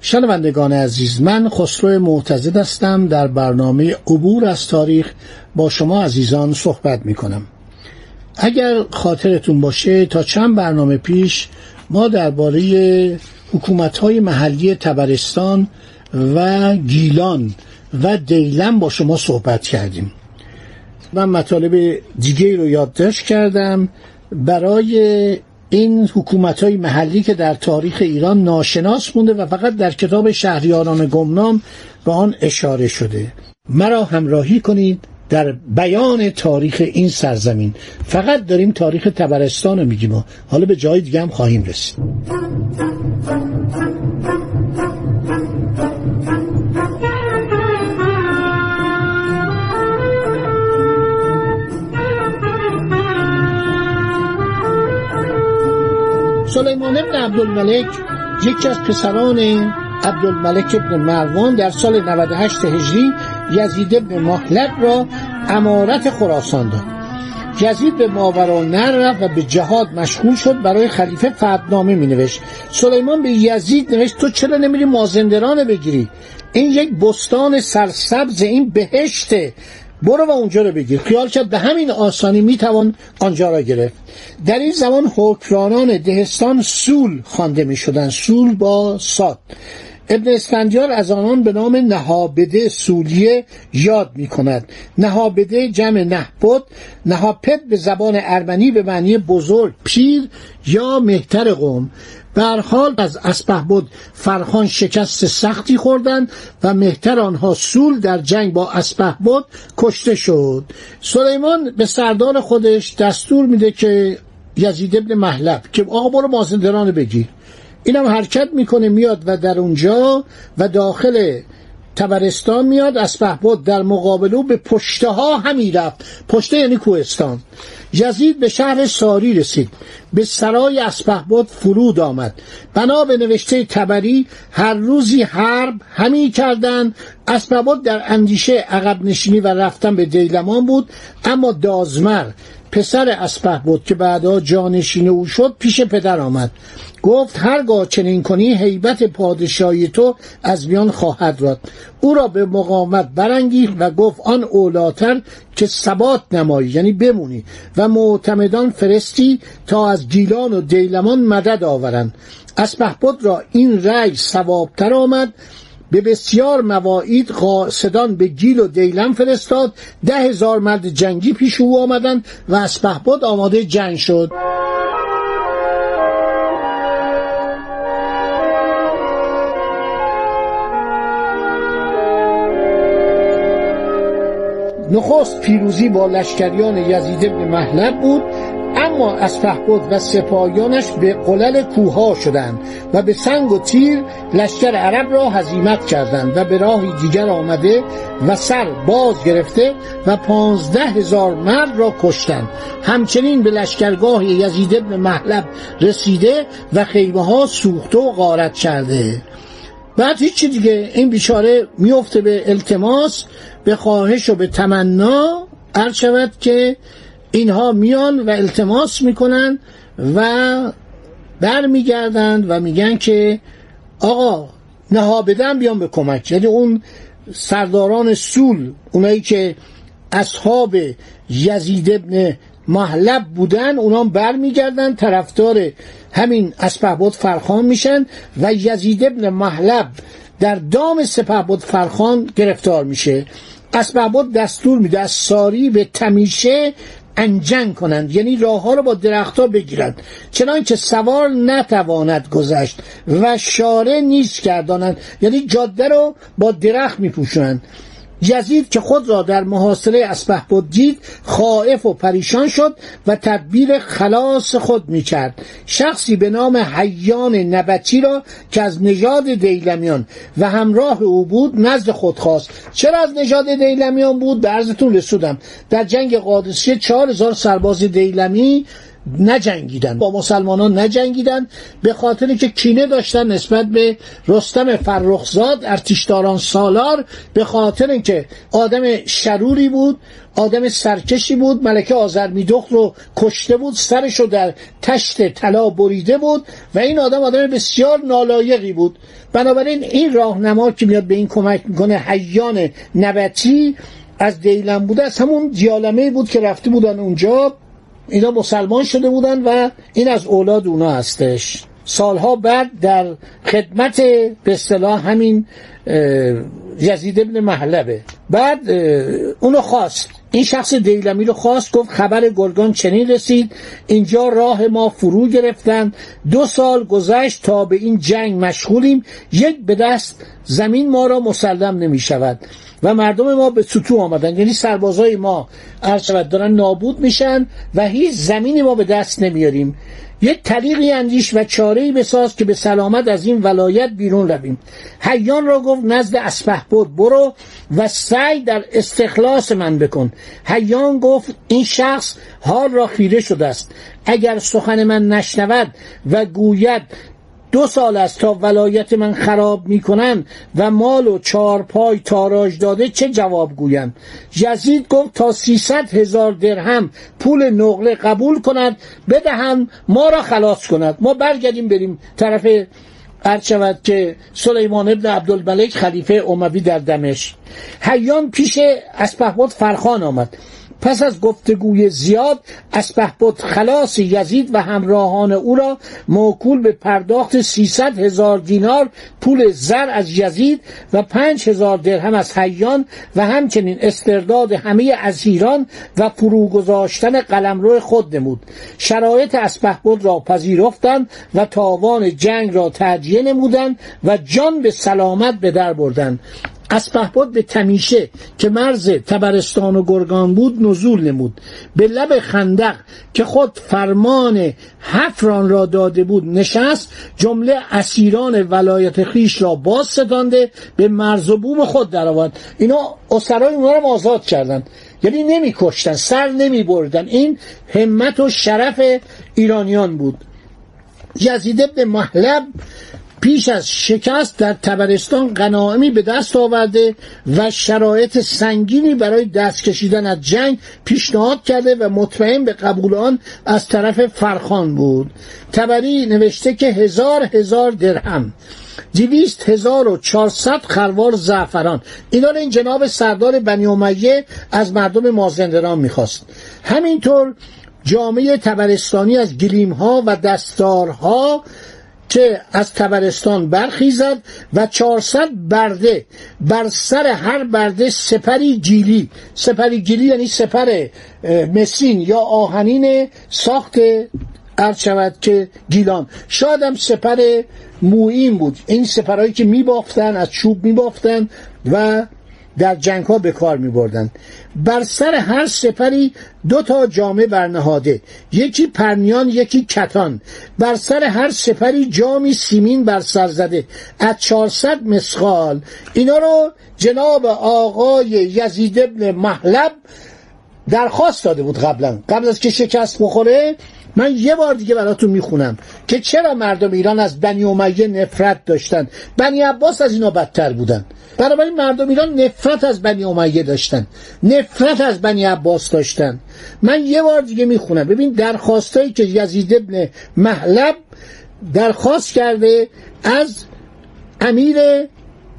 شنوندگان عزیز من خسرو معتزد هستم. در برنامه عبور از تاریخ با شما عزیزان صحبت می کنم اگر خاطرتون باشه تا چند برنامه پیش ما درباره حکومت های محلی تبرستان و گیلان و دیلم با شما صحبت کردیم. من مطالب دیگه رو یادداشت کردم. برای این حکومت های محلی که در تاریخ ایران ناشناس مونده و فقط در کتاب شهریاران گمنام به آن اشاره شده. مرا همراهی کنید در بیان تاریخ این سرزمین. فقط داریم تاریخ تبرستان رو میگیم حالا به جای دیگه هم خواهیم رسید. سلیمان ابن عبدالملک یکی از پسران عبدالملک ابن مروان در سال 98 هجری یزید ابن مهلک را امارت خراسان داد. یزید به ماورالنهر رفت و به جهاد مشغول شد برای خلیفه فتنامه می نوشت سلیمان به یزید نوشت تو چرا نمیری مازندران بگیری؟ این یک بستان سرسبز این بهشته. برو و اونجا رو بگیر. خیال کرد به همین آسانی می‌توان آنجا را گرفت. در این زمان حکمرانان دهستان سول خوانده می شدن سول با ساد. ابن اسفندیار از آنان به نام نهابده سولیه یاد می کند نهابده جمع نهبد. نهاپد به زبان ارمنی به معنی بزرگ پیر یا مهتر قوم. بر حال از اسپهبد فرخان شکست سختی خوردند و مهتر آنها سول در جنگ با اسپهبد کشته شد. سلیمان به سردار خودش دستور میده که یزید ابن محلب که آقا برو مازندران بگیر. اینم حرکت می‌کنه میاد و در اونجا و داخل تبرستان میاد. اسپهبد در مقابل به پشته ها همی رفت. پشته یعنی کوهستان. یزید به شهر ساری رسید. به سرای اسپهبد فرود آمد. بنا به نوشته تبری هر روزی حرب همی کردند اسپهبد در اندیشه عقب نشینی و رفتن به دیلمان بود اما دازمر پسر اسپه بود که بعدا جانشین او شد پیش پدر آمد. گفت هرگاه چنین کنی حیبت پادشاهی تو از میان خواهد راد. او را به مقامت برانگیخت و گفت آن اولاتر که ثبات نمایی یعنی بمونی و معتمدان فرستی تا از گیلان و دیلمان مدد آورند. اسپهبد را این رأی ثوابتر آمد. به بسیار مواعید قاصدان به گیل و دیلم فرستاد. ده هزار مرد جنگی پیش او آمدند و اسپهبد آماده جنگ شد. نخست پیروزی با لشکریان یزید ابن محلب بود اما از فهبد و سپاهیانش به قلل کوها شدند و به سنگ و تیر لشکر عرب را هزیمت کردند و به راهی دیگر آمده و سر باز گرفته و پانزده هزار مرد را کشتند. همچنین به لشکرگاه یزید ابن محلب رسیده و خیمه ها سوخته و غارت کرده. بعد هیچی دیگه. این بیچاره میفته به التماس به خواهش و به تمنا. عرض شود که اینها میان و التماس می‌کنن و برمیگردند و میگن که آقا نهابدن بیان به کمک. یعنی اون سرداران سول اونایی که اصحاب یزید ابن محلب بودن اونا برمیگردن طرفدار همین اسپهبد فرخان میشن و یزید ابن محلب در دام سپهبد فرخان گرفتار میشه. اسپهبد دستور میده از ساری به تمیشه انجنگ کنند یعنی راه ها رو با درختها بگیرند. چنانکه سوار نتواند گذشت و شاره نیست گردانند یعنی جاده رو با درخت میپوشونند یزید که خود را در محاصره اسپهبد دید خائف و پریشان شد و تدبیر خلاص خود می کرد شخصی به نام حیان نبتی را که از نژاد دیلمیان و همراه او بود نزد خود خواست. چرا از نژاد دیلمیان بود؟ به عرضتون رسودم. در جنگ قادسیه چهار هزار سرباز دیلمی نجنگیدن. با مسلمانان نجنگیدن. به خاطر که کینه داشتن نسبت به رستم فرخزاد ارتشداران سالار. به خاطر اینکه آدم شروری بود آدم سرکشی بود ملکه آزرمیدخت رو کشته بود سرش رو در تشت طلا بریده بود و این آدم آدم بسیار نالایقی بود. بنابراین این راهنما که میاد به این کمک می‌کنه حیان نبتی از دیلم بوده از همون دیالمه بود که رفته بودن اونجا. اینا مسلمان شده بودن و این از اولاد اونا هستش. سالها بعد در خدمت به اصطلاح همین یزید ابن محلبه بعد اونو خواست. این شخص دیلمی رو خواست گفت خبر گرگان چنین رسید. اینجا راه ما فرو گرفتن. دو سال گذشت تا به این جنگ مشغولیم. یک به دست زمین ما را مسلم نمی شود و مردم ما به سطوح آمدن. یعنی سربازای ما شود دارن نابود میشن و هیچ زمینی ما به دست نمیاریم. یک طریقی اندیش و چاره بساز که به سلامت از این ولایت بیرون رویم. حیان را گفت نزد اسپه بود برو و سعی در استخلاص من بکن. حیان گفت این شخص حال را خیره شده است. اگر سخن من نشنود و گوید دو سال است تا ولایت من خراب می‌کنن و مال و چارپای تاراج داده چه جواب گویم؟ یزید گفت تا سیصد هزار درهم پول نقله قبول کند بدهم ما را خلاص کند. ما برگردیم بریم طرف هر شود که سلیمان ابن عبدالملک خلیفه اموی در دمشق. حیان پیش اسپهبد فرخان آمد. پس از گفتگوی زیاد اسپهبد خلاص یزید و همراهان او را موکول به پرداخت 300 هزار دینار پول زر از یزید و 5 هزار درهم از حیان و همچنین استرداد همه اسیران و فرو گذاشتن قلمرو خود نمود. شرایط اسپهبد را پذیرفتند و تاوان جنگ را تعجیه نمودند و جان به سلامت به در بردند. اسپهبد به تمیشه که مرز تبرستان و گرگان بود نزول نمود. به لب خندق که خود فرمان حفران را داده بود نشست جمله اسیران ولایت خیش را باز ستانده به مرز و بوم خود درآورد. اینا اسرای اونا رو آزاد کردند. یعنی نمی کشتن سر نمی بردن. این همت و شرف ایرانیان بود. یزید ابن محلب پیش از شکست در تبرستان غنائمی به دست آورده و شرایط سنگینی برای دست کشیدن از جنگ پیشنهاد کرده و مطمئن به قبول آن از طرف فرخان بود. تبری نوشته که هزار هزار درهم دویست هزار و چهارصد خروار زعفران. اینا این جناب سردار بنی امیه از مردم مازندران می‌خواست. همینطور جامعه تبرستانی از گلیم ها و دستارها که از تبرستان برخیزد و 400 برده بر سر هر برده سپری گیلی سپری گیلی یعنی سپر مسین یا آهنین ساخت عرض شود که گیلان. شاید هم سپر بود. این سپرهایی که میبافتن از چوب میبافتن و در جنگ ها به کار می بردن. بر سر هر سپری دو تا جامه برنهاده. یکی پرنیان یکی کتان. بر سر هر سپری جامی سیمین بر سر زده. از 400 مسخال اینا رو جناب آقای یزید ابن محلب درخواست داده بود قبلا. قبل از که شکست بخوره من یه بار دیگه براتون می‌خونم که چرا مردم ایران از بنی امیه نفرت داشتن؟ بنی عباس از اینا بدتر بودن. بنابراین مردم ایران نفرت از بنی امیه داشتن. نفرت از بنی عباس داشتن. من یه بار دیگه می‌خونم. ببین درخواستایی که یزید ابن محلب درخواست کرده از امیر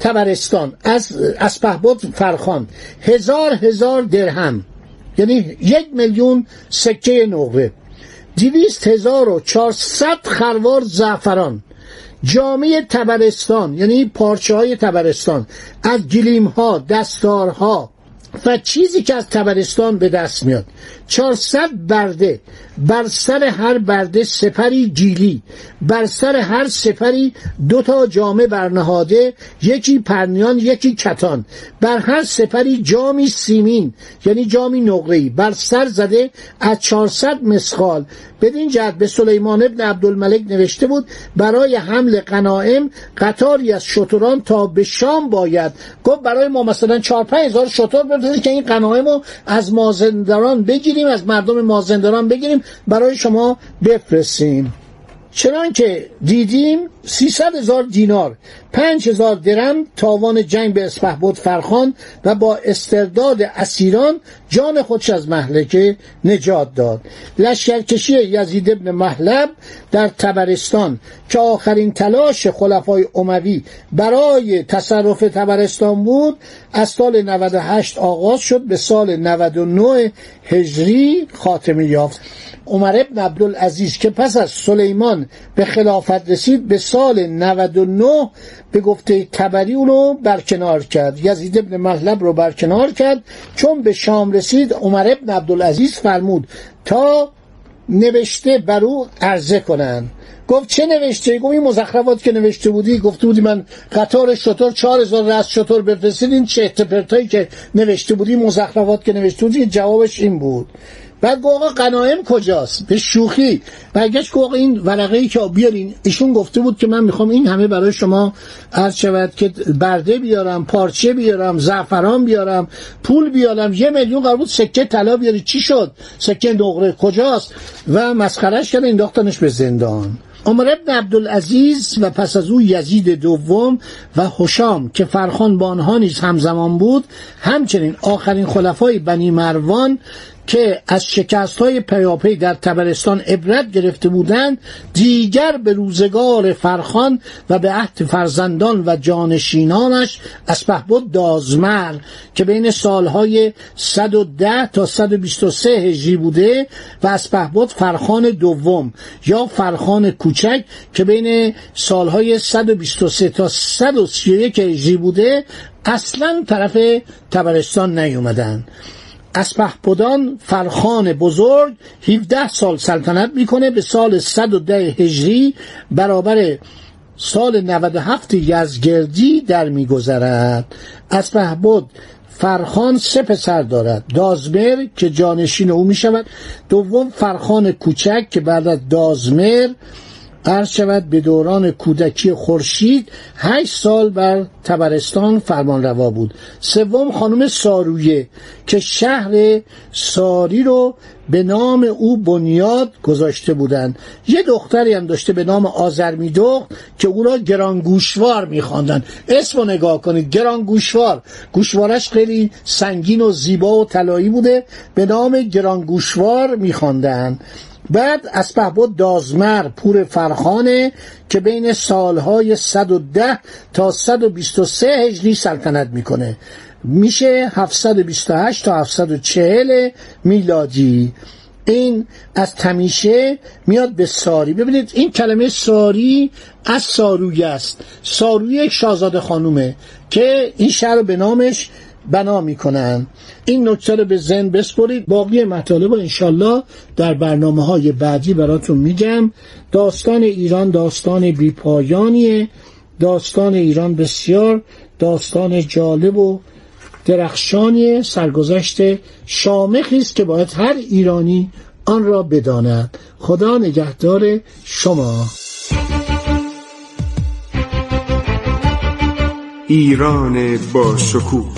تبرستان از اسپهبد فرخان هزار هزار درهم یعنی یک میلیون سکه نقره. دویست هزار و چهارصد خروار زعفران. جامعه تبرستان یعنی پارچه های تبرستان از گلیم ها دستارها و چیزی که از تبرستان به دست میاد. 400 برده بر سر هر برده سپری گیلی بر سر هر سپری دو تا جامه برنهاده یکی پرنیان یکی کتان. بر هر سپری جامی سیمین یعنی جامی نقره‌ای. بر سر زده از 400 مسخال. بدین جهت به سلیمان ابن عبدالملک نوشته بود برای حمل قنائم قطاری از شتران تا به شام باید. گفت برای ما مثلا 4 هزار شتر بفرستید که این قنائم رو از مازندران بگیریم از مردم مازندران بگیریم برای شما بفرستیم. چنان که دیدیم 300 هزار دینار 5 هزار درم تاوان جنگ به اسپهبد فرخان و با استرداد اسیران جان خودش از محلکه نجات داد. لشکرکشی یزید ابن محلب در تبرستان که آخرین تلاش خلفای اموی برای تصرف تبرستان بود از سال 98 آغاز شد به سال 99 هجری خاتمه یافت. عمر ابن عبدالعزیز که پس از سلیمان به خلافت رسید به سال 99 به گفته تبری اونو برکنار کرد. یزید ابن محلب رو برکنار کرد. چون به شام رسید عمر ابن عبدالعزیز فرمود تا نوشته بر او عرضه کنند گفت چه نوشته؟ گفت این مزخرفات که نوشته بودی؟ گفته بودی من قطار شطور چهار هزار رأس شطور بفرستید. این چه پرتایی که نوشته بودی مزخرفات که نوشته بودی جوابش این بود. گفت آقا قنایم کجاست؟ به شوخی. برگشت گفت این ورقه ای که بیارین. ایشون گفته بود که من می‌خوام این همه برای شما عرض شود که برده بیارم پارچه بیارم زعفران بیارم پول بیارم. یه میلیون قرار بود سکه طلا بیاری. چی شد؟ سکه نقره کجاست؟ و مسخرش کرد انداختنش به زندان. عمر ابن عبدالعزیز و پس از او یزید دوم و حشام که فرخان با آنها نیز همزمان بود همچنین آخرین خلفای بنی مروان که از شکست های پیاپی در تبرستان عبرت گرفته بودند دیگر به روزگار فرخان و به عهد فرزندان و جانشینانش اسپهبد دازمر که بین سالهای 110 تا 123 هجری بوده و اسپهبد فرخان دوم یا فرخان کوچک که بین سالهای 123 تا 131 هجری بوده اصلا طرف تبرستان نیومدن. اسپهبدان فرخان بزرگ 17 سال سلطنت می‌کنه. به سال 110 هجری برابر سال 97 یزگردی در میگذرد. اسپهبد فرخان سه پسر دارد. دازمر که جانشین او می شود دوم فرخان کوچک که بعد از دازمر عرض شود به دوران کودکی خورشید هشت سال بر تبرستان فرمان روا بود. سوم خانم سارویه که شهر ساری رو به نام او بنیاد گذاشته بودند. یه دختری هم داشته به نام آزرمیدخت که او را گرانگوشوار میخواندند. اسم رو نگاه کنید گرانگوشوار. گوشوارش خیلی سنگین و زیبا و طلایی بوده. به نام گرانگوشوار میخواندند. بعد اسپهبد دازمر پور فرخانه که بین سالهای 110 تا 123 هجری سلطنت می‌کنه. میشه 728 تا 740 میلادی. این از تمیشه میاد به ساری. ببینید این کلمه ساری از ساروی است. ساروی یک شاهزاده خانومه که این شهر به نامش بنا می‌کنن. این نکته رو به ذهن بسپرید. باقی مطالب رو انشالله در برنامه های بعدی براتون میگم. داستان ایران داستان بیپایانیه. داستان ایران بسیار داستان جالب و درخشانی سرگذشت شامخی است که باید هر ایرانی آن را بداند. خدا نگهدار شما. ایران با شکوه.